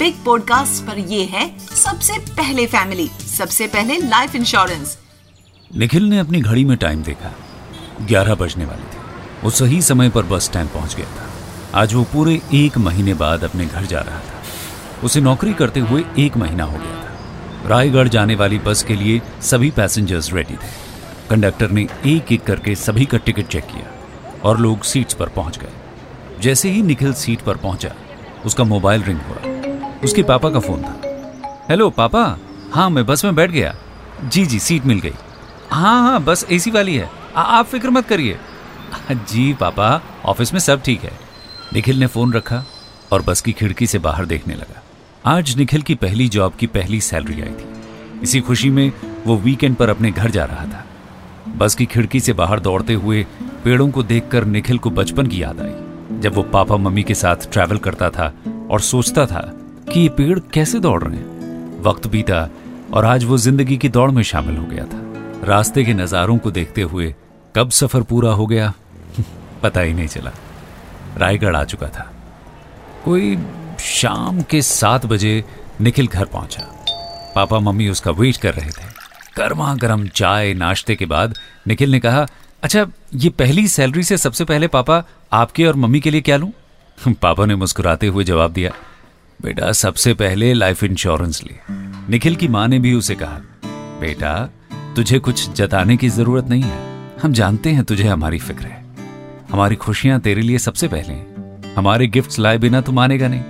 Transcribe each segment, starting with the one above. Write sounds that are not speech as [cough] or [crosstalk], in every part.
Big podcast पर ये है सबसे पहले फैमिली, सबसे पहले लाइफ इंश्योरेंस निखिल ने अपनी घड़ी में टाइम देखा। ग्यारह बजने वाले थे। वो सही समय पर बस स्टैंड पहुँच गया था। आज वो पूरे एक महीने बाद अपने घर जा रहा था। उसे नौकरी करते हुए एक महीना हो गया था। रायगढ़ जाने वाली बस के लिए सभी पैसेंजर्स रेडी थे। कंडक्टर ने एक एक करके सभी का टिकट चेक किया और लोग सीट्स पर पहुँच गए। जैसे ही निखिल सीट पर पहुँचा, उसका मोबाइल रिंग हुआ। उसके पापा का फ़ोन था। हेलो पापा? हाँ मैं बस में बैठ गया। जी जी सीट मिल गई। हाँ हाँ बस एसी वाली है। आ, आप फ़िक्र मत करिए। जी पापा ऑफ़िस में सब ठीक है। निखिल ने फ़ोन रखा और बस की खिड़की से बाहर देखने लगा। आज निखिल की पहली जॉब की पहली सैलरी आई थी। इसी खुशी में वो वीकेंड पर अपने घर जा रहा था। बस की खिड़की से बाहर दौड़ते हुए पेड़ों को देखकर निखिल को बचपन की याद आई जब वो पापा मम्मी के साथ ट्रैवल करता था और सोचता था कि ये पेड़ कैसे दौड़ रहे हैं? वक्त बीता और आज वो ज़िंदगी की दौड़ में शामिल हो गया था। रास्ते के नज़ारों को देखते हुए कब सफ़र पूरा हो गया? [laughs] पता ही नहीं चला। रायगढ़ आ चुका था। कोई शाम के सात बजे निखिल घर पहुँचा। पापा मम्मी उसका वेट कर रहे थे। गर्मा गर्म चाय नाश्ते के बाद निखिल ने कहा अच्छा ये पहली सैलरी से सबसे पहले पापा आपके और मम्मी के लिए क्या लूँ? [laughs] पापा ने मुस्कुराते हुए जवाब दिया बेटा, सबसे पहले लाइफ इंश्योरेंस ले। निखिल की माँ ने भी उसे कहा, बेटा, तुझे कुछ जताने की ज़रूरत नहीं है। हम जानते हैं तुझे हमारी फ़िक्र है। हमारी खुशियाँ तेरे लिए सबसे पहले हैं। हमारे गिफ्ट्स लाए बिना तू मानेगा नहीं।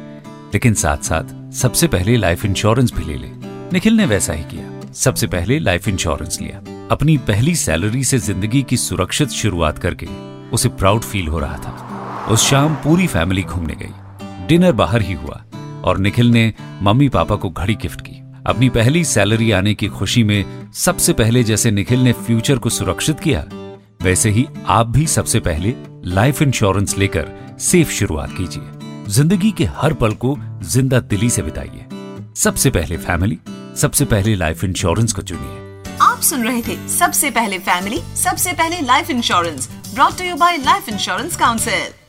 लेकिन साथ साथ सबसे पहले लाइफ इंश्योरेंस भी ले ले। निखिल ने वैसा ही किया। सबसे पहले लाइफ इंश्योरेंस लिया। अपनी पहली सैलरी से ज़िंदगी की सुरक्षित शुरुआत करके उसे प्राउड फील हो रहा था। उस शाम पूरी फैमिली घूमने गई। डिनर बाहर ही हुआ। और निखिल ने मम्मी पापा को घड़ी गिफ्ट की। अपनी पहली सैलरी आने की खुशी में सबसे पहले जैसे निखिल ने फ्यूचर को सुरक्षित किया, वैसे ही आप भी सबसे पहले लाइफ इंश्योरेंस लेकर सेफ़ शुरुआत कीजिए। ज़िंदगी के हर पल को ज़िंदा दिली से बिताइए। सबसे पहले फैमिली, सबसे पहले लाइफ इंश्योरेंस को चुनिए। आप सुन रहे थे सबसे पहले फैमिली, सबसे पहले life insurance brought to you by life insurance council